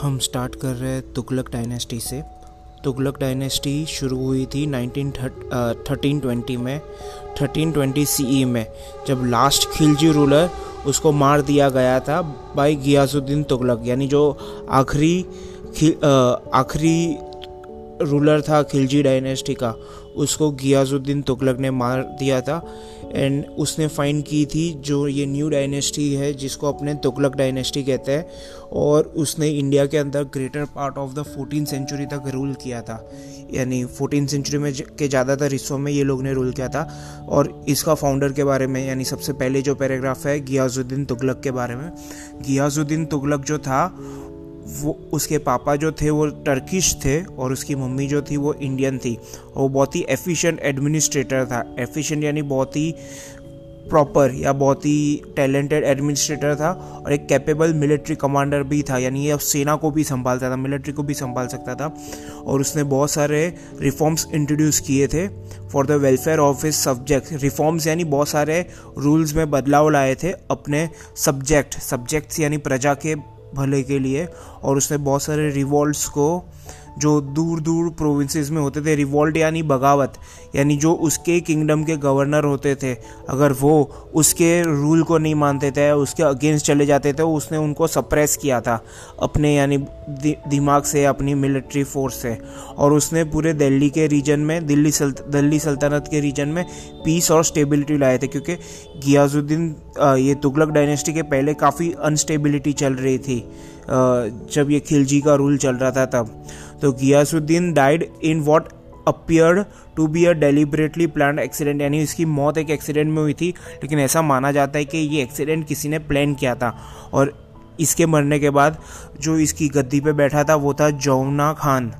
हम स्टार्ट कर रहे हैं तुगलक डायनेस्टी से। तुगलक डायनेस्टी शुरू हुई थी नाइनटीन थर्टीन ट्वेंटी में थर्टीन ट्वेंटी सी में। जब लास्ट खिलजी रूलर उसको मार दिया गया था बाई गियासुद्दीन तुगलक, यानी जो आखिरी आखिरी रूलर था खिलजी डायनेस्टी का, उसको गियाजुद्दीन तुगलक ने मार दिया था। एंड उसने फाइंड की थी जो ये न्यू डायनेस्टी है, जिसको अपने तुगलक डायनेस्टी कहते हैं, और उसने इंडिया के अंदर greater part of the fourteen century तक रूल किया था। यानी फोर्टीन सेंचुरी में के ज़्यादातर हिस्सों में ये लोग ने रूल किया था। और इसका फाउंडर के बारे में, यानी सबसे पहले जो पैराग्राफ है, गियाजुद्दीन तुगलक के बारे में। गियाजुद्दीन तुगलक जो था वो, उसके पापा जो थे वो टर्किश थे और उसकी मम्मी जो थी वो इंडियन थी और वो बहुत ही एफिशिएंट एडमिनिस्ट्रेटर था। एफिशिएंट यानी बहुत ही प्रॉपर या बहुत ही टैलेंटेड एडमिनिस्ट्रेटर था और एक कैपेबल मिलिट्री कमांडर भी था। यानी ये अब सेना को भी संभालता था मिलिट्री को भी संभाल सकता था और उसने बहुत सारे रिफॉर्म्स इंट्रोड्यूस किए थे for the welfare of his subject reforms यानी बहुत सारे रूल्स में बदलाव लाए थे अपने सब्जेक्ट सब्जेक्ट्स यानी प्रजा के भले के लिए और उसने बहुत सारे रिवॉल्ट्स को जो दूर दूर प्रोविंसेस में होते थे रिवॉल्ट यानी बगावत, यानी जो उसके किंगडम के गवर्नर होते थे, अगर वो उसके रूल को नहीं मानते थे, उसके अगेंस्ट चले जाते थे, उसने उनको सप्रेस किया था, अपने यानी दिमाग से, अपनी मिलिट्री फोर्स से। और उसने पूरे दिल्ली के रीजन में, दिल्ली सल्त, दिल्ली सल्तनत के रीजन में पीस और स्टेबिलिटी लाए थे, क्योंकि गियाजुद्दीन ये तुगलक डायनेस्टी के पहले काफ़ी अनस्टेबिलिटी चल रही थी। जब ये खिलजी का रूल चल रहा था तब तो Ghiyasuddin died in what appear to be a deliberately plan accident यानी इसकी मौत एक एक्सीडेंट में हुई थी, लेकिन ऐसा माना जाता है कि ये एक्सीडेंट किसी ने प्लान किया था। और इसके मरने के बाद जो इसकी गद्दी पे बैठा था, वो था जौना खान।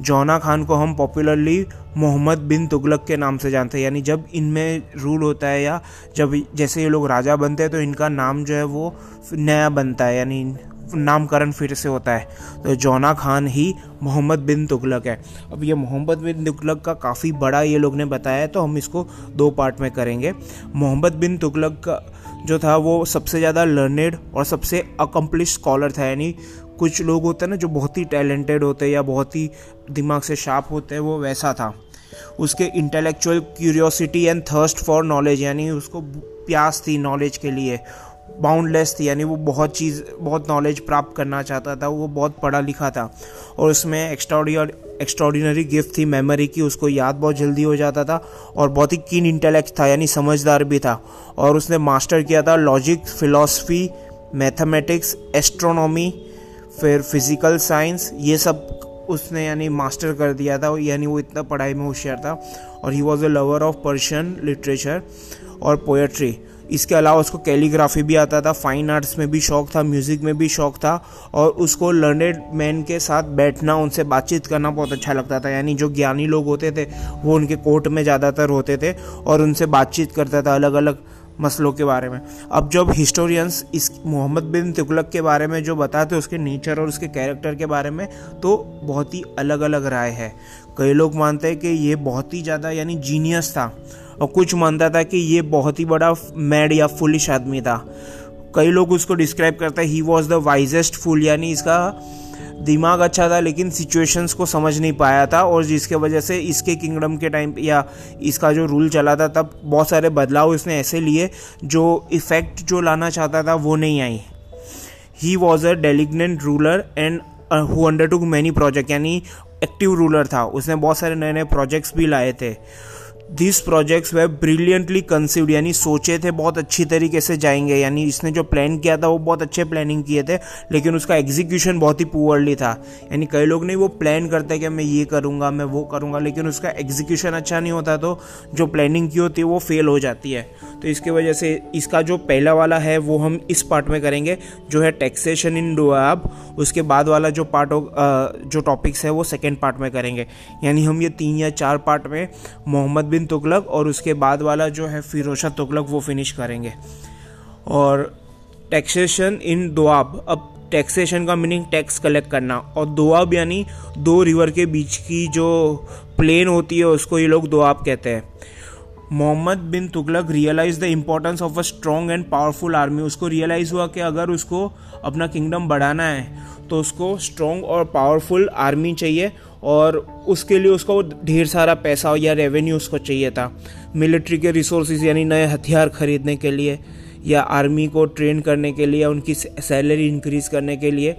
जौना खान को हम पॉपुलरली मोहम्मद बिन तुगलक के नाम से जानते हैं, यानी जब इनमें रूल होता है या जब जैसे ये लोग राजा बनते हैं तो इनका नाम जो है वो नया बनता है, यानी नामकरण फिर से होता है। तो जौना खान ही मोहम्मद बिन तुगलक है। अब ये मोहम्मद बिन तुगलक का काफ़ी बड़ा ये लोग ने बताया तो हम इसको दो पार्ट में करेंगे। मोहम्मद बिन तुगलक का जो था, वो सबसे ज़्यादा लर्नेड और सबसे अकम्पलिश स्कॉलर था। यानी कुछ लोग होते हैं ना, जो बहुत ही टैलेंटेड होते हैं या बहुत ही दिमाग से शार्प होते हैं, वो वैसा था। उसके intellectual curiosity and thirst for knowledge यानी उसको प्यास थी नॉलेज के लिए। बाउंडलेस थी, यानी वो बहुत चीज़, बहुत नॉलेज प्राप्त करना चाहता था, वो बहुत पढ़ा लिखा था। और उसमें एक्स्ट्रॉडिनरी एक्स्ट्रॉडिनरी गिफ्ट थी मेमोरी की, उसको याद बहुत जल्दी हो जाता था और बहुत ही कीन इंटेलेक्ट था, यानी समझदार भी था। और उसने मास्टर किया था लॉजिक फिलॉसफी मैथमेटिक्स एस्ट्रोनॉमी फिर फ़िज़िकल साइंस ये सब उसने यानी मास्टर कर दिया था, यानी वो इतना पढ़ाई में होशियार था। और he was a lover of Persian literature और पोएट्री इसके अलावा उसको कैलीग्राफी भी आता था फाइन आर्ट्स में भी शौक था म्यूज़िक में भी शौक था और उसको लर्नेड मैन के साथ बैठना, उनसे बातचीत करना बहुत अच्छा लगता था। यानी जो ज्ञानी लोग होते थे, वो उनके कोर्ट में ज़्यादातर होते थे और उनसे बातचीत करता था अलग अलग मसलों के बारे में। अब जब हिस्टोरियंस इस मोहम्मद बिन तुगलक के बारे में जो बताते उसके नेचर और उसके कैरेक्टर के बारे में तो बहुत ही अलग अलग राय है। कई लोग मानते हैं कि ये बहुत ही ज़्यादा, यानी जीनियस था, और कुछ मानता था कि ये बहुत ही बड़ा मैड या फुलिश आदमी था। कई लोग उसको डिस्क्राइब करते हैं he was the wisest fool यानी इसका दिमाग अच्छा था, लेकिन सिचुएशंस को समझ नहीं पाया था और जिसके वजह से इसके किंगडम के टाइम या इसका जो रूल चला था, तब बहुत सारे बदलाव इसने ऐसे लिए जो इफ़ेक्ट जो लाना चाहता था, वो नहीं आई। He was a diligent ruler and who undertook many project यानी एक्टिव रूलर था। उसने बहुत सारे नए नए प्रोजेक्ट्स भी लाए थे। This projects were brilliantly conceived यानी सोचे थे, बहुत अच्छी तरीके से जाएँगे। यानी इसने जो प्लान किया था, वो बहुत अच्छे प्लानिंग किए थे, लेकिन उसका एग्जीक्यूशन बहुत ही पुअरली था। यानी कई लोग नहीं, वो प्लान करते कि मैं ये करूँगा, मैं वो करूँगा, लेकिन उसका एग्जीक्यूशन अच्छा नहीं होता तो जो प्लानिंग की होती है, वो फेल हो जाती है। तो इसकी वजह से इसका जो पहला वाला है, वो हम इस पार्ट में करेंगे, जो है टैक्सेशन इन डोआब उसके बाद वाला जो पार्ट जो टॉपिक्स है, वो सेकेंड पार्ट में करेंगे। यानी हम ये तीन या चार पार्ट में मोहम्मद बिन तुगलक और उसके बाद वाला जो है फिरोशा तुगलक, वो फिनिश करेंगे। और टैक्सेशन इन दोआब अब टैक्सेशन का मीनिंग टैक्स कलेक्ट करना। और दोआब यानी दो रिवर के बीच की जो प्लेन होती है, उसको ये लोग दोआब कहते हैं। Mohammad bin Tughlaq realize the importance of a strong and powerful army उसको रियलाइज़ हुआ कि अगर उसको अपना किंगडम बढ़ाना है तो उसको स्ट्रॉन्ग और पावरफुल आर्मी चाहिए और उसके लिए उसको ढेर सारा पैसा या रेवेन्यू उसको चाहिए था। मिलिट्री के रिसोर्सेज यानी नए हथियार खरीदने के लिए या आर्मी को ट्रेन करने के लिए उनकी सैलरी इंक्रीज करने के लिए।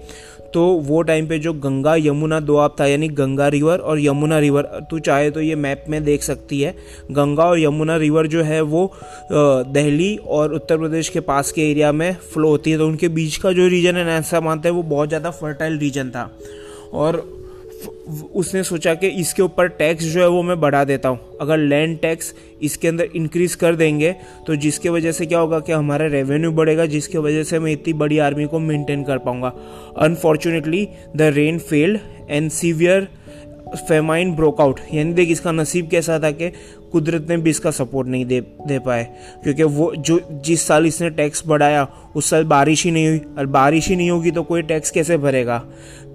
तो वो टाइम पे जो गंगा, यमुना दोआब था, यानी गंगा रिवर और यमुना रिवर तू चाहे तो ये मैप में देख सकती है। गंगा और यमुना रिवर जो है वो दिल्ली और उत्तर प्रदेश के पास के एरिया में फ्लो होती है। तो उनके बीच का जो रीजन है ऐसा मानते हैं, वो बहुत ज़्यादा फर्टाइल रीजन था। और उसने सोचा कि इसके ऊपर टैक्स जो है वो मैं बढ़ा देता हूँ। अगर लैंड टैक्स इसके अंदर इंक्रीज कर देंगे तो जिसके वजह से क्या होगा कि हमारा रेवेन्यू बढ़ेगा, जिसके वजह से मैं इतनी बड़ी आर्मी को मेंटेन कर पाऊँगा। Unfortunately the rain failed and severe famine broke out यानी देख, इसका नसीब कैसा था कि कुदरत ने भी इसका सपोर्ट नहीं दे दे पाए। क्योंकि वो, जो, जिस साल इसने टैक्स बढ़ाया, उस साल बारिश ही नहीं हुई। और बारिश ही नहीं होगी तो कोई टैक्स कैसे भरेगा?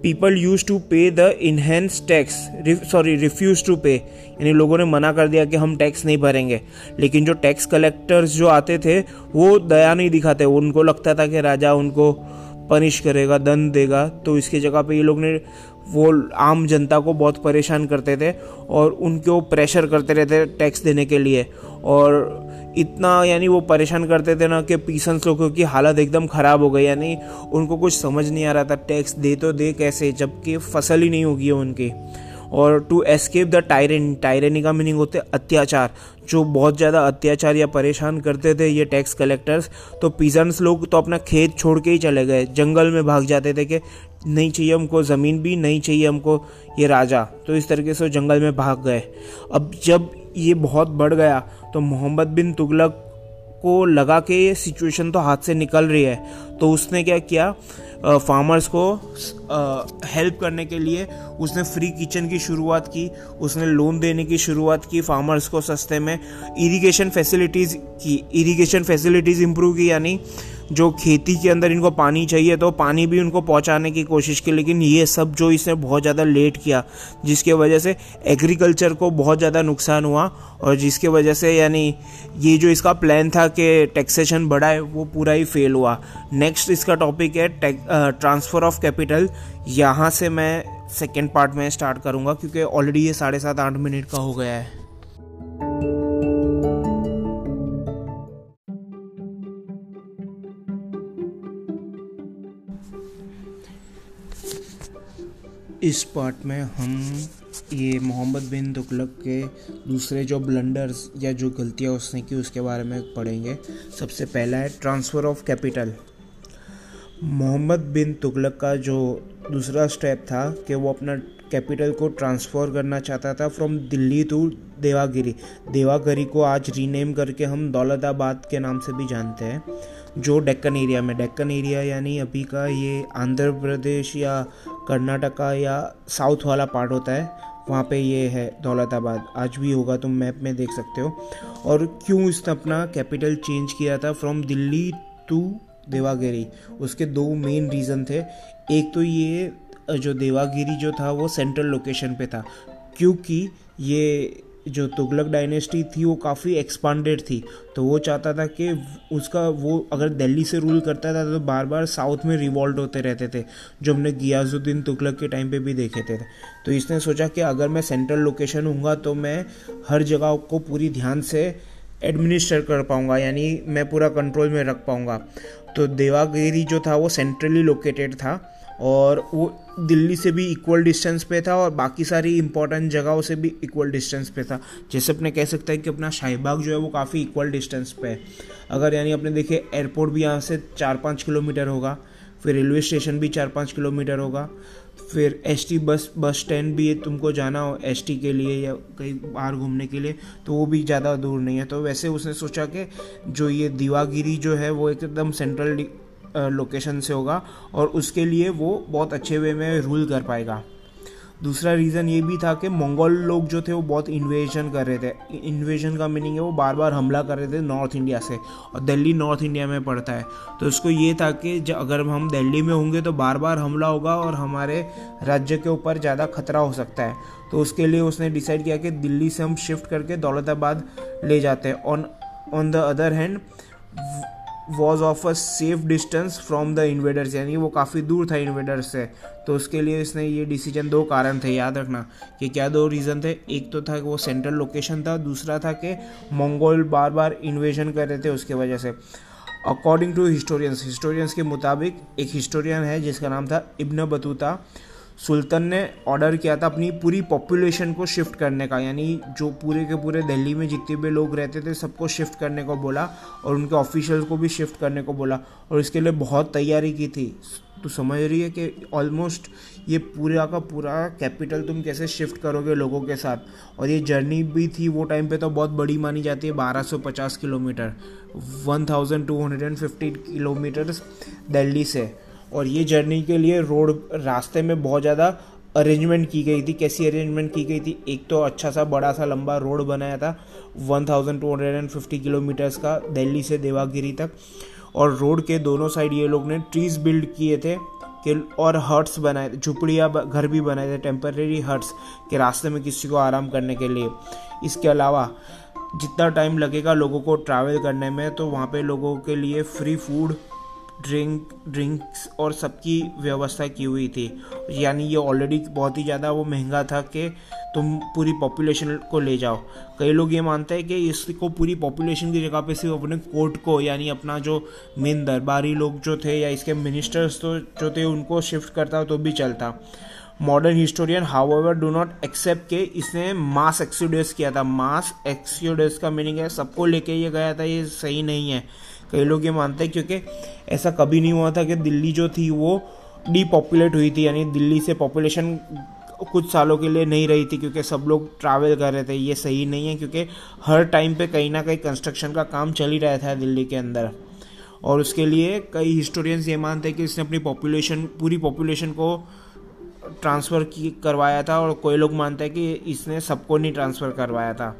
People use to pay the enhanced tax sorry refuse to pay यानी लोगों ने मना कर दिया कि हम टैक्स नहीं भरेंगे। लेकिन जो टैक्स कलेक्टर्स जो आते थे, वो दया नहीं दिखाते। उनको लगता था कि राजा उनको पनिश करेगा, दंड देगा। तो इसकी जगह पे ये लोग ने वो आम जनता को बहुत परेशान करते थे और उनको प्रेशर करते रहते टैक्स देने के लिए। और इतना यानी वो परेशान करते थे ना कि पीसन्स लोगों की हालत एकदम ख़राब हो गई। यानी उनको कुछ समझ नहीं आ रहा था टैक्स दे तो दे कैसे, जबकि फ़सल ही नहीं होगी उनकी। और to escape the tyrant tyranny का मीनिंग होते अत्याचार। जो बहुत ज़्यादा अत्याचार या परेशान करते थे ये टैक्स कलेक्टर्स तो पीजन्स लोग तो अपना खेत छोड़ के ही चले गए। जंगल में भाग जाते थे कि नहीं चाहिए हमको, ज़मीन भी नहीं चाहिए हमको ये राजा। तो इस तरीके से वो जंगल में भाग गए। अब जब ये बहुत बढ़ गया तो मोहम्मद बिन तुगलक को लगा कि ये सिचुएशन तो हाथ से निकल रही है। तो उसने क्या किया? फार्मर्स को हेल्प करने के लिए उसने फ्री किचन की शुरुआत की। उसने लोन देने की शुरुआत की फार्मर्स को सस्ते में। इरिगेशन फैसिलिटीज़ की इरिगेशन फैसिलिटीज़ इम्प्रूव की, यानी जो खेती के अंदर इनको पानी चाहिए तो पानी भी उनको पहुँचाने की कोशिश की। लेकिन ये सब जो इसने बहुत ज़्यादा लेट किया, जिसके वजह से एग्रीकल्चर को बहुत ज़्यादा नुकसान हुआ और जिसके वजह से यानी ये जो इसका प्लान था कि टैक्सेशन बढ़ाए, वो पूरा ही फेल हुआ। नेक्स्ट इसका टॉपिक है ट्रांसफ़र ऑफ़ कैपिटल यहाँ से मैं सेकेंड पार्ट में स्टार्ट करूँगा क्योंकि ऑलरेडी ये साढ़े सात आठ मिनट का हो गया है। इस पार्ट में हम ये मोहम्मद बिन तुगलक के दूसरे जो ब्लंडर्स या जो गलतियाँ उसने की उसके बारे में पढ़ेंगे। सबसे पहला है transfer of capital Mohammad bin Tughlaq का जो दूसरा स्टेप था कि वो अपना कैपिटल को ट्रांसफ़र करना चाहता था फ्रॉम दिल्ली टू देवागिरी। देवागिरी को आज रीनेम करके हम दौलताबाद के नाम से भी जानते हैं, जो डेक्कन एरिया में। डेक्कन एरिया यानी अभी का ये आंध्र प्रदेश या कर्नाटका या साउथ वाला पार्ट होता है, वहाँ पे ये है दौलताबाद। आज भी होगा, तुम मैप में देख सकते हो। और क्यों इसने अपना कैपिटल चेंज किया था? From Delhi to Devagiri. उसके दो मेन रीज़न थे। एक तो ये, जो देवागिरी जो था, वो सेंट्रल लोकेशन पे था। क्योंकि ये जो तुगलक डायनेस्टी थी, वो काफ़ी एक्सपांडेड थी। तो वो चाहता था कि उसका वो अगर दिल्ली से रूल करता था तो बार बार साउथ में रिवॉल्ट होते रहते थे, जो हमने गियाजुद्दीन तुगलक के टाइम पे भी देखे थे। तो इसने सोचा कि अगर मैं सेंट्रल लोकेशन हूँगा तो मैं हर जगह को पूरी ध्यान से एडमिनिस्टर कर पाऊँगा, यानी मैं पूरा कंट्रोल में रख पाऊँगा। तो देवागिरी जो था, वो सेंट्रली लोकेटेड था और वो दिल्ली से भी इक्वल डिस्टेंस पे था और बाकी सारी इंपॉर्टेंट जगहों से भी इक्वल डिस्टेंस पे था। जैसे अपने कह सकते हैं कि अपना शाहीबाग जो है, वो काफ़ी इक्वल डिस्टेंस पे है। अगर यानी अपने देखे एयरपोर्ट भी यहाँ से चार पाँच किलोमीटर होगा, फिर रेलवे स्टेशन भी चार पाँच किलोमीटर होगा। फिर S T bus bus stand भी है, तुमको जाना हो एस टी के लिए या कहीं बाहर घूमने के लिए तो वो भी ज़्यादा दूर नहीं है। तो वैसे उसने सोचा कि जो ये दीवागिरी जो है, वो एकदम सेंट्रल लोकेशन से होगा और उसके लिए वो बहुत अच्छे वे में रूल कर पाएगा। दूसरा रीज़न ये भी था कि मंगोल लोग जो थे वो बहुत इन्वेजन कर रहे थे। इन्वेजन का मीनिंग है वो बार बार हमला कर रहे थे नॉर्थ इंडिया से और दिल्ली नॉर्थ इंडिया में पड़ता है। तो उसको ये था कि अगर हम दिल्ली में होंगे तो बार बार हमला होगा और हमारे राज्य के ऊपर ज़्यादा खतरा हो सकता है। तो उसके लिए उसने डिसाइड किया कि दिल्ली से हम शिफ्ट करके दौलताबाद ले जाते हैं। On on the other hand was of a safe distance from the invaders यानी वो काफ़ी दूर था इन्वेडर्स से। तो उसके लिए इसने ये डिसीज़न दो कारण थे, याद रखना। कि क्या दो रीज़न थे? एक तो था कि वो सेंट्रल लोकेशन था, दूसरा था कि मंगोल बार बार इन्वेजन कर रहे थे उसके वजह से। अकॉर्डिंग टू हिस्टोरियंस हिस्टोरियंस के मुताबिक एक हिस्टोरियन है जिसका नाम था इब्न बतूता। सुल्तान ने ऑर्डर किया था अपनी पूरी पॉपुलेशन को शिफ्ट करने का, यानी जो पूरे के पूरे दिल्ली में जितने भी लोग रहते थे, सबको शिफ्ट करने को बोला और उनके ऑफिशियल्स को भी शिफ्ट करने को बोला और इसके लिए बहुत तैयारी की थी। तो समझ रही है कि ऑलमोस्ट ये पूरा का पूरा कैपिटल तुम कैसे शिफ्ट करोगे लोगों के साथ? और ये जर्नी भी थी वो टाइम पे तो बहुत बड़ी मानी जाती है 1250 किलोमीटर 1250 किलोमीटर्स दिल्ली से। और ये जर्नी के लिए रोड रास्ते में बहुत ज़्यादा अरेंजमेंट की गई थी। कैसी अरेंजमेंट की गई थी? एक तो अच्छा सा, बड़ा सा, लंबा रोड बनाया था 1250 किलोमीटर्स का, दिल्ली से देवागिरी तक। और रोड के दोनों साइड ये लोग ने ट्रीज बिल्ड किए थे कि, और हर्ट्स बनाए झुपड़िया घर भी बनाए थे टेम्परेरी हर्ट्स के रास्ते में किसी को आराम करने के लिए। इसके अलावा, जितना टाइम लगेगा लोगों को ट्रैवल करने में तो वहाँ पे लोगों के लिए फ्री फ़ूड ड्रिंक ड्रिंक्स और सबकी व्यवस्था की हुई थी। यानी ये ऑलरेडी बहुत ही ज़्यादा वो महँगा था कि तुम पूरी पॉपुलेशन को ले जाओ। कई लोग ये मानते हैं कि इसको पूरी पॉपुलेशन की जगह पे सिर्फ़ अपने कोर्ट को, यानी अपना जो मेन दरबारी लोग जो थे या इसके मिनिस्टर्स तो जो थे, उनको शिफ्ट करता तो भी चलता। Modern historian however do not accept के इसने मास एक्सीडेस किया था। मास एक्सीडेस का मीनिंग है, सबको लेके ये गया था, ये सही नहीं है। कई लोग ये मानते हैं क्योंकि ऐसा कभी नहीं हुआ था कि दिल्ली जो थी वो डीपॉपुलेट हुई थी, यानी दिल्ली से पॉपुलेशन कुछ सालों के लिए नहीं रही थी क्योंकि सब लोग ट्रैवल कर रहे थे। ये सही नहीं है क्योंकि हर टाइम पे कहीं ना कहीं कंस्ट्रक्शन का काम चल ही रहा था दिल्ली के अंदर। और उसके लिए कई हिस्टोरियंस ये मानते हैं कि इसने अपनी पॉपुलेशन पूरी पॉपुलेशन को ट्रांसफ़र करवाया था और कोई लोग मानते हैं कि इसने सबको नहीं ट्रांसफ़र करवाया था।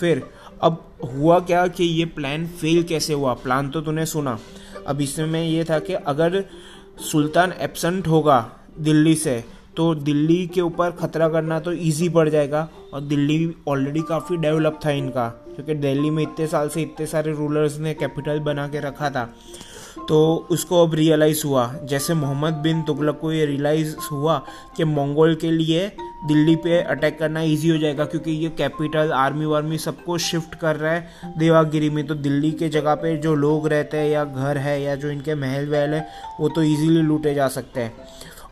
फिर अब हुआ क्या कि ये प्लान फेल कैसे हुआ? प्लान तो तूने सुना। अब इसमें ये था कि अगर सुल्तान एबसेंट होगा दिल्ली से तो दिल्ली के ऊपर ख़तरा करना तो इजी पड़ जाएगा और दिल्ली ऑलरेडी काफ़ी डेवलप था इनका। क्योंकि दिल्ली में इतने साल से इतने सारे रूलर्स ने कैपिटल बना के रखा था। तो उसको अब रियलाइज़ हुआ। जैसे मोहम्मद बिन तुगलक को ये रियलाइज़ हुआ कि मंगोल के लिए दिल्ली पे अटैक करना इजी हो जाएगा क्योंकि ये कैपिटल आर्मी वार्मी सबको शिफ्ट कर रहा है देवागिरी में। तो दिल्ली के जगह पे जो लोग रहते हैं या घर है या जो इनके महल वहल है, वो तो ईजीली लूटे जा सकते हैं।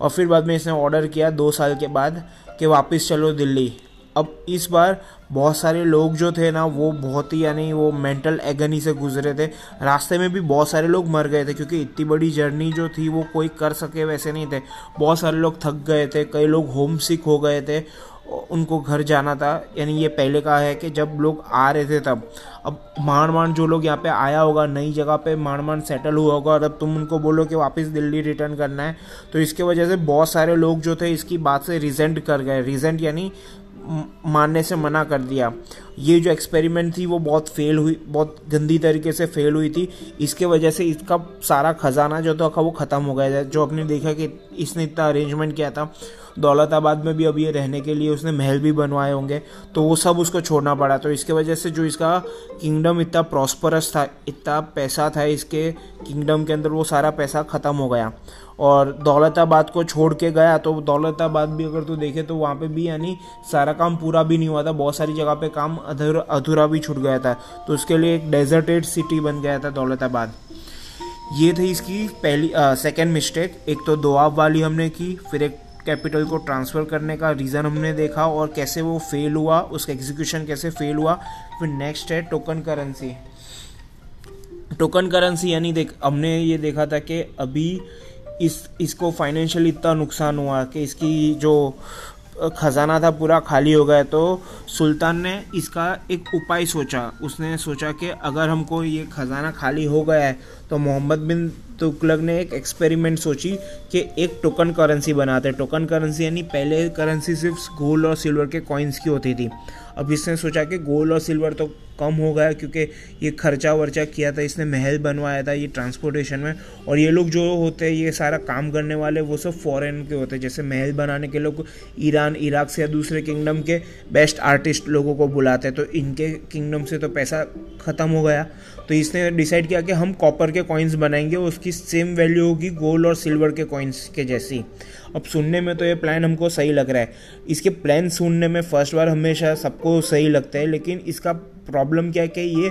और फिर बाद में इसने ऑर्डर किया दो साल के बाद कि वापस चलो दिल्ली। अब इस बार बहुत सारे लोग जो थे ना, वो बहुत ही यानी वो मेंटल एगनी से गुजरे थे। रास्ते में भी बहुत सारे लोग मर गए थे, क्योंकि इतनी बड़ी जर्नी जो थी, वो कोई कर सके वैसे नहीं थे। बहुत सारे लोग थक गए थे, कई लोग होम सिक हो गए थे उनको घर जाना था। यानी ये पहले का है कि जब लोग आ रहे थे तब। अब मान मान जो लोग यहाँ पे आया होगा, नई जगह पे मान मान सेटल हुआ होगा, और अब तुम उनको बोलो कि वापस दिल्ली रिटर्न करना है तो इसके वजह से बहुत सारे लोग जो थे, इसकी बात से रिजेंट कर गए। रिजेंट यानी मानने से मना कर दिया। ये जो एक्सपेरिमेंट थी, वो बहुत फेल हुई, बहुत गंदी तरीके से फेल हुई थी। इसके वजह से इसका सारा खजाना जो था, वो ख़त्म हो गया था। जो आपने देखा कि इसने इतना अरेंजमेंट किया था, दौलताबाद में भी अब ये रहने के लिए उसने महल भी बनवाए होंगे तो वो सब उसको छोड़ना पड़ा। तो इसके वजह से जो इसका किंगडम इतना प्रॉस्परस था, इतना पैसा था इसके किंगडम के अंदर, वो सारा पैसा ख़त्म हो गया। और दौलताबाद को छोड़ के गया तो दौलताबाद भी अगर तू देखे तो वहाँ पे भी यानी सारा काम पूरा भी नहीं हुआ था। बहुत सारी जगह पे काम अधूरा अधूरा भी छूट गया था। तो उसके लिए एक डेजर्टेड सिटी बन गया था दौलताबाद। ये थी इसकी पहली सेकेंड मिस्टेक एक तो दोआब वाली हमने की, फिर एक कैपिटल को ट्रांसफ़र करने का रीज़न हमने देखा और कैसे वो फेल हुआ, उसका एग्जीक्यूशन कैसे फेल हुआ। फिर नेक्स्ट है टोकन करेंसी टोकन करेंसी यानी देख, हमने ये देखा था कि अभी इस, इसको फाइनेंशियल इतना नुकसान हुआ कि इसकी जो खजाना था पूरा खाली हो गया तो सुल्तान ने इसका एक उपाय सोचा। उसने सोचा कि अगर हमको ये खजाना खाली हो गया है तो मोहम्मद बिन तुगलक ने एक एक्सपेरिमेंट सोची कि एक टोकन करेंसी बनाते हैं। टोकन करेंसी यानी पहले करेंसी सिर्फ़ गोल्ड और सिल्वर के कॉइन्स की होती थी। अब इसने सोचा कि गोल्ड और सिल्वर तो कम हो गया क्योंकि ये खर्चा वर्चा किया था, इसने महल बनवाया था ये ट्रांसपोर्टेशन में। और ये लोग जो होते हैं, ये सारा काम करने वाले, वो सब फॉरेन के होते हैं। जैसे महल बनाने के लोग ईरान, इराक से या दूसरे किंगडम के बेस्ट आर्टिस्ट लोगों को बुलाते हैं। तो इनके किंगडम से तो पैसा ख़त्म हो गया। तो इसने डिसाइड किया कि हम कॉपर के कॉइन्स बनाएँगे, उसकी सेम वैल्यू होगी गोल्ड और सिल्वर के कॉइन्स के जैसी। अब सुनने में तो ये प्लान हमको सही लग रहा है। इसके प्लान सुनने में फ़र्स्ट बार हमेशा सबको सही लगता है, लेकिन इसका प्रॉब्लम क्या है कि ये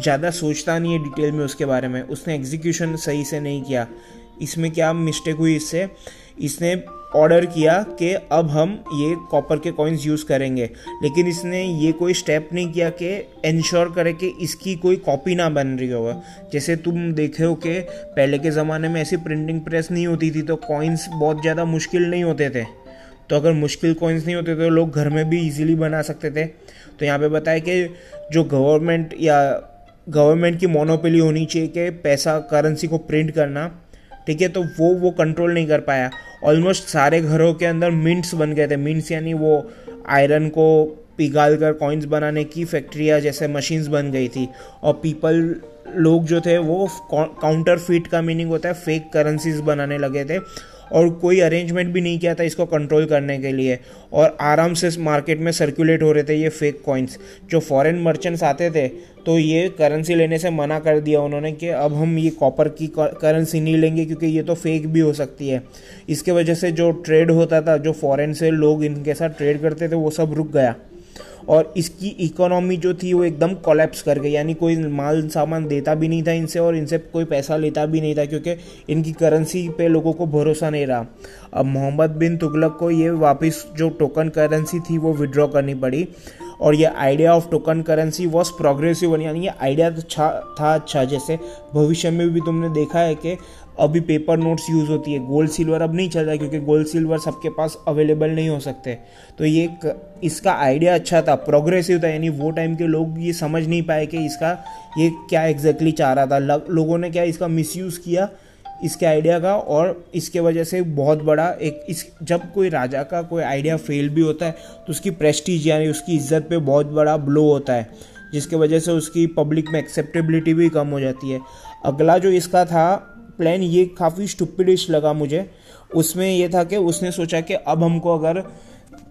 ज़्यादा सोचता नहीं है डिटेल में उसके बारे में। उसने एग्जीक्यूशन सही से नहीं किया। इसमें क्या मिस्टेक हुई इससे? इसने ऑर्डर किया कि अब हम ये कॉपर के कॉइन्स यूज़ करेंगे। लेकिन इसने ये कोई स्टेप नहीं किया कि इंश्योर करे कि इसकी कोई कॉपी ना बन रही होगा जैसे तुम देखे हो कि पहले के ज़माने में ऐसी प्रिंटिंग प्रेस नहीं होती थी तो कॉइन्स बहुत ज़्यादा मुश्किल नहीं होते थे। तो अगर मुश्किल कॉइन्स नहीं होते तो लोग घर में भी इजीली बना सकते थे। तो यहाँ पे बताया कि जो गवर्नमेंट या गवर्नमेंट की मोनोपली होनी चाहिए कि पैसा करेंसी को प्रिंट करना ठीक है तो वो वो कंट्रोल नहीं कर पाया। ऑलमोस्ट सारे घरों के अंदर मिंट्स बन गए थे। मिंट्स यानी वो आयरन को पिघाल कर कॉइन्स बनाने की फैक्ट्रियाँ जैसे मशीन्स बन गई थी। और पीपल लोग जो थे, वो काउंटर फीट का मीनिंग होता है फेक करेंसीज बनाने लगे थे। और कोई अरेंजमेंट भी नहीं किया था इसको कंट्रोल करने के लिए। और आराम से मार्केट में सर्कुलेट हो रहे थे ये फेक कॉइन्स जो फॉरेन मर्चेंट्स आते थे तो ये करेंसी लेने से मना कर दिया उन्होंने कि अब हम ये कॉपर की करेंसी नहीं लेंगे क्योंकि ये तो फेक भी हो सकती है। इसके वजह से जो ट्रेड होता था, जो फॉरेन से लोग इनके साथ ट्रेड करते थे, वो सब रुक गया। और इसकी इकोनॉमी जो थी वो एकदम कोलेप्स कर गई। यानी कोई माल सामान देता भी नहीं था इनसे और इनसे कोई पैसा लेता भी नहीं था क्योंकि इनकी करेंसी पे लोगों को भरोसा नहीं रहा। अब मोहम्मद बिन तुगलक को ये वापस जो टोकन करेंसी थी वो विड्रॉ करनी पड़ी। और ये idea of token currency was progressive one, यानी ये आइडिया तो अच्छा था अच्छा। जैसे भविष्य में भी तुमने देखा है कि अभी पेपर नोट्स यूज़ होती है। गोल्ड सिल्वर अब नहीं चल रहा क्योंकि गोल्ड सिल्वर सबके पास अवेलेबल नहीं हो सकते। तो ये इसका आइडिया अच्छा था प्रोग्रेसिव था, यानी वो टाइम के लोग ये समझ नहीं पाए कि इसका ये क्या एग्जैक्टली exactly चाह रहा था। लोगों ने क्या इसका मिसयूज़ किया? इसके आइडिया का और इसके वजह से बहुत बड़ा एक इस, जब कोई राजा का कोई आइडिया फेल भी होता है तो उसकी प्रेस्टीज यानी उसकी इज़्ज़त पे बहुत बड़ा ब्लो होता है, जिसके वजह से उसकी पब्लिक में एक्सेप्टेबिलिटी भी कम हो जाती है। अगला जो इसका था प्लान ये काफ़ी स्टुपिडिश लगा मुझे। उसमें यह था कि उसने सोचा कि अब हमको अगर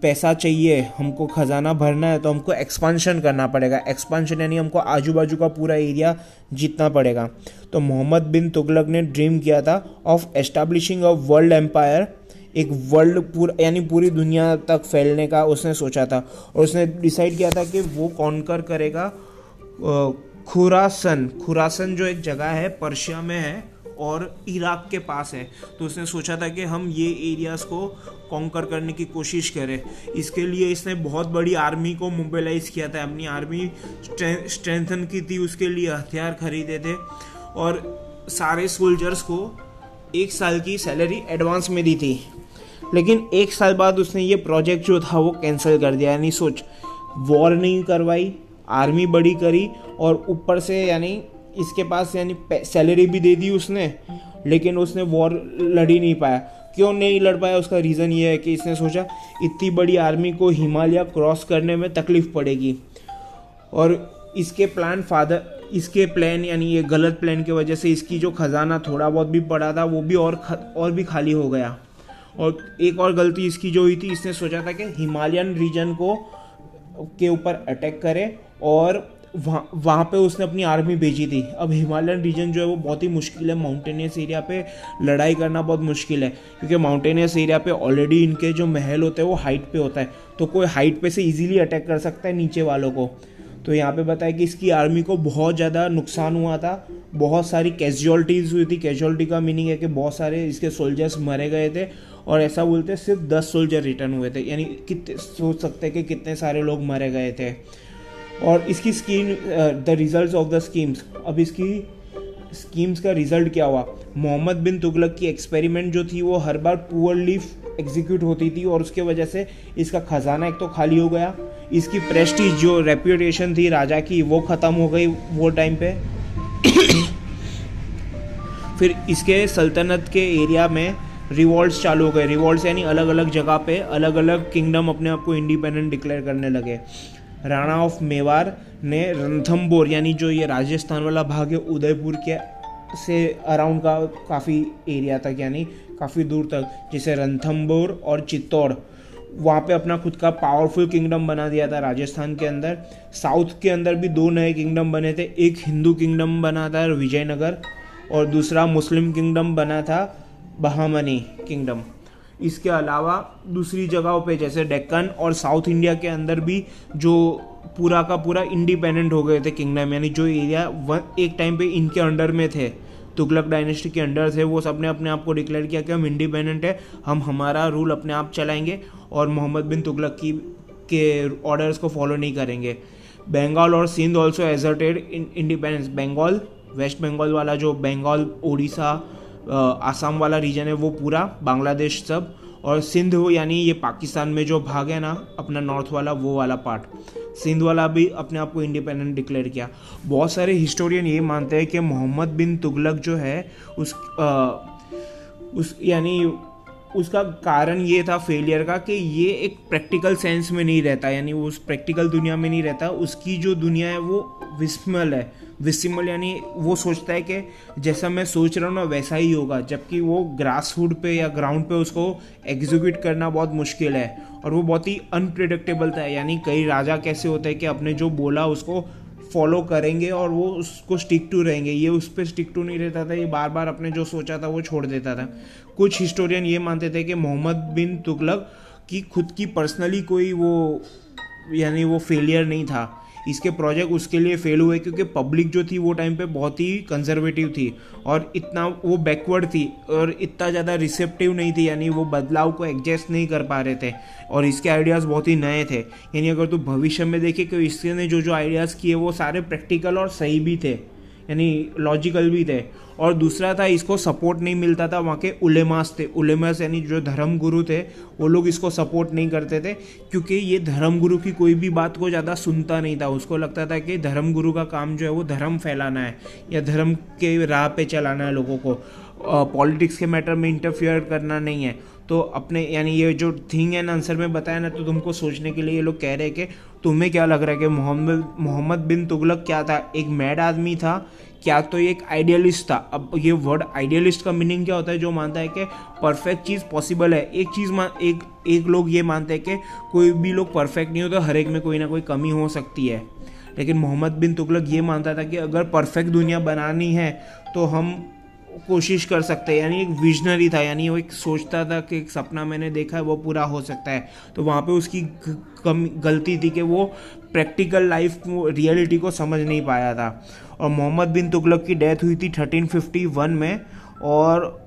पैसा चाहिए, हमको ख़जाना भरना है तो हमको एक्सपांशन करना पड़ेगा। एक्सपांशन यानी हमको आजू बाजू का पूरा एरिया जीतना पड़ेगा। तो मोहम्मद बिन तुगलक ने ड्रीम किया था of establishing a world empire एक वर्ल्ड पूरा, यानी पूरी दुनिया तक फैलने का उसने सोचा था। और उसने डिसाइड किया था कि वो कॉन्कर करेगा? खुरासन। खुरासन जो एक जगह है, पर्शिया में है और इराक के पास है। तो उसने सोचा था कि हम ये एरियाज़ को कॉन्कर करने की कोशिश करें। इसके लिए इसने बहुत बड़ी आर्मी को मोबिलाइज किया था। अपनी आर्मी स्ट्रेंथन की थी, उसके लिए हथियार खरीदे थे। और सारे सोल्जर्स को एक साल की सैलरी एडवांस में दी थी। लेकिन एक साल बाद उसने ये प्रोजेक्ट जो था, वो कैंसिल कर दिया। यानी सोच वॉर नहीं करवाई आर्मी बड़ी करी और ऊपर से यानी इसके पास यानी सैलरी भी दे दी उसने, लेकिन उसने वॉर लड़ ही नहीं पाया। क्यों नहीं लड़ पाया? उसका रीज़न ये है कि इसने सोचा, इतनी बड़ी आर्मी को हिमालय क्रॉस करने में तकलीफ़ पड़ेगी। और इसके प्लान फादर इसके प्लान यानी ये गलत प्लान की वजह से इसकी जो खजाना थोड़ा बहुत भी पड़ा था, वो भी और और भी खाली हो गया। और एक और गलती इसकी जो हुई थी, इसने सोचा था कि हिमालयन रीजन को, के ऊपर अटैक करे और वहाँ वहाँ पे उसने अपनी आर्मी भेजी थी। अब हिमालयन रीजन जो है वो बहुत ही मुश्किल है। माउंटेनियस एरिया पे लड़ाई करना बहुत मुश्किल है। क्योंकि माउंटेनियस एरिया पे ऑलरेडी इनके जो महल होते हैं वो हाइट पे होता है। तो कोई हाइट पे से इजीली अटैक कर सकता है नीचे वालों को। तो यहाँ पे बताया कि इसकी आर्मी को बहुत ज़्यादा नुकसान हुआ था। बहुत सारी कैजुअलिटीज़ हुई थी। कैजुअलिटी का मीनिंग है कि बहुत सारे इसके सोल्जर्स मरे गए थे। और ऐसा बोलते सिर्फ़ दस सोल्जर रिटर्न हुए थे। यानी कितने, सोच सकते हैं कि कितने सारे लोग मरे गए थे। और इसकी scheme the result of the schemes अब इसकी स्कीम्स का रिज़ल्ट क्या हुआ? मोहम्मद बिन तुगलक की एक्सपेरिमेंट जो थी, वो हर बार पुअरली एग्जीक्यूट होती थी और उसके वजह से इसका खजाना एक तो खाली हो गया। इसकी प्रेस्टीज जो रेप्यूटेशन थी राजा की, वो ख़त्म हो गई वो टाइम पे। फिर इसके सल्तनत के एरिया में रिवॉल्ट्स चालू हो गए। रिवॉल्ट्स यानी अलग अलग जगह पे अलग अलग किंगडम अपने आप को इंडिपेंडेंट डिक्लेयर करने लगे। राणा ऑफ़ मेवार ने रणथम्बोर यानी जो ये राजस्थान वाला भाग है, उदयपुर के से अराउंड का काफ़ी एरिया तक, यानी काफ़ी दूर तक, जैसे रणथम्बोर और चित्तौड़, वहाँ पे अपना खुद का पावरफुल किंगडम बना दिया था राजस्थान के अंदर। साउथ के अंदर भी दो नए किंगडम बने थे, एक हिंदू किंगडम बना था विजयनगर, और दूसरा मुस्लिम किंगडम बना था बहामनी किंगडम इसके अलावा दूसरी जगहों पे, जैसे डेक्कन और साउथ इंडिया के अंदर भी जो पूरा का पूरा इंडिपेंडेंट हो गए थे किंगडम, यानी जो एरिया वन, एक टाइम पे इनके अंडर में थे, तुगलक डायनेस्टी के अंडर थे, वो सबने अपने आप को डिक्लेयर किया कि हम इंडिपेंडेंट है, हम हमारा रूल अपने आप चलाएँगे और मोहम्मद बिन तुगलक की, के ऑर्डर्स को फॉलो नहीं करेंगे। बंगाल और Sindh also asserted independence Bengal West Bengal वाला जो बंगाल उड़ीसा आसाम वाला रीजन है वो पूरा बांग्लादेश सब और सिंध यानी ये पाकिस्तान में जो भाग है ना अपना नॉर्थ वाला वो वाला पार्ट सिंध वाला भी अपने आप को इंडिपेंडेंट डिक्लेयर किया. बहुत सारे हिस्टोरियन ये मानते हैं कि मोहम्मद बिन तुगलक जो है उस आ, उस यानी उसका कारण ये था फेलियर का कि ये एक प्रैक्टिकल सेंस में नहीं रहता यानी वो उस प्रैक्टिकल दुनिया में नहीं रहता उसकी जो दुनिया है वो विस्मल है. विस्मल यानी वो सोचता है कि जैसा मैं सोच रहा हूँ ना, वैसा ही होगा। जबकि वो ग्रास रूट पे या ग्राउंड पे उसको एग्जीक्यूट करना बहुत मुश्किल है और वो बहुत ही अनप्रिडिक्टेबल था। यानी कई राजा कैसे होते हैं कि अपने जो बोला उसको फॉलो करेंगे और वो उसको स्टिक टू रहेंगे। ये उस पर स्टिक टू नहीं रहता था, ये बार बार अपने जो सोचा था वो छोड़ देता था। कुछ हिस्टोरियन ये मानते थे कि मोहम्मद बिन तुगलक की खुद की पर्सनली कोई वो यानी वो फेलियर नहीं था। इसके प्रोजेक्ट उसके लिए फेल हुए, क्योंकि पब्लिक जो थी वो टाइम पे बहुत ही कंजर्वेटिव थी और इतना वो बैकवर्ड थी और इतना ज़्यादा रिसेप्टिव नहीं थी, यानी वो बदलाव को एडजस्ट नहीं कर पा रहे थे और इसके आइडियाज़ बहुत ही नए थे। यानी अगर तू भविष्य में देखे कि इसने जो जो आइडियाज़ किए, वो सारे प्रैक्टिकल और सही भी थे, यानी लॉजिकल भी थे। और दूसरा था, इसको सपोर्ट नहीं मिलता था, वहाँ के उलेमास थे। उलेमास यानी जो धर्म गुरु थे, वो लोग इसको सपोर्ट नहीं करते थे, क्योंकि ये धर्म गुरु की कोई भी बात को ज़्यादा सुनता नहीं था। उसको लगता था कि धर्म गुरु का काम जो है, वो धर्म फैलाना है, या धर्म के राह पे चलाना है लोगों को। पॉलिटिक्स के मैटर में इंटरफियर करना नहीं है। तो अपने, यानी ये जो थिंग एंड आंसर में बताया ना तो तुमको सोचने के लिए ये लोग कह रहे हैं कि, तुम्हें क्या लग रहा है कि मोहम्मद मोहम्मद बिन तुगलक क्या था? एक मैड आदमी था क्या तो ये एक आइडियलिस्ट था? अब ये वर्ड आइडियलिस्ट का मीनिंग क्या होता है? जो मानता है कि परफेक्ट चीज़ पॉसिबल है। एक चीज़ मान एक एक लोग ये मानते हैं कि कोई भी लोग परफेक्ट नहीं होता, हर एक में कोई ना कोई कमी हो सकती है। लेकिन मोहम्मद बिन तुगलक ये मानता था कि अगर परफेक्ट दुनिया बनानी है तो हम कोशिश कर सकते हैं। यानी एक विजनरी था, यानी वो एक सोचता था कि एक सपना मैंने देखा है, वो पूरा हो सकता है। तो वहाँ पे उसकी कम, गलती थी कि वो प्रैक्टिकल लाइफ रियलिटी को समझ नहीं पाया था। और मोहम्मद बिन तुगलक की डेथ हुई थी 1351 में, और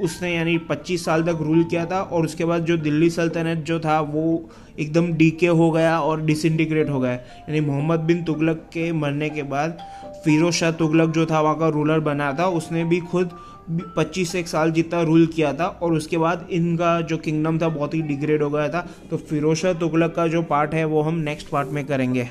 उसने यानी 25 साल तक रूल किया था, और उसके बाद जो दिल्ली सल्तनत जो था, वो एकदम डीके हो गया और डिसइंटीग्रेट हो गया। यानी मोहम्मद बिन तुगलक के मरने के बाद फिरोज शाह तुगलक जो था, वहाँ का रूलर बना था, उसने भी खुद पच्चीस एक साल जितना रूल किया था और उसके बाद इनका जो किंगडम था, बहुत ही डिग्रेड हो गया था। तो फिरोज शाह तुगलक का जो पार्ट है, वो हम नेक्स्ट पार्ट में करेंगे।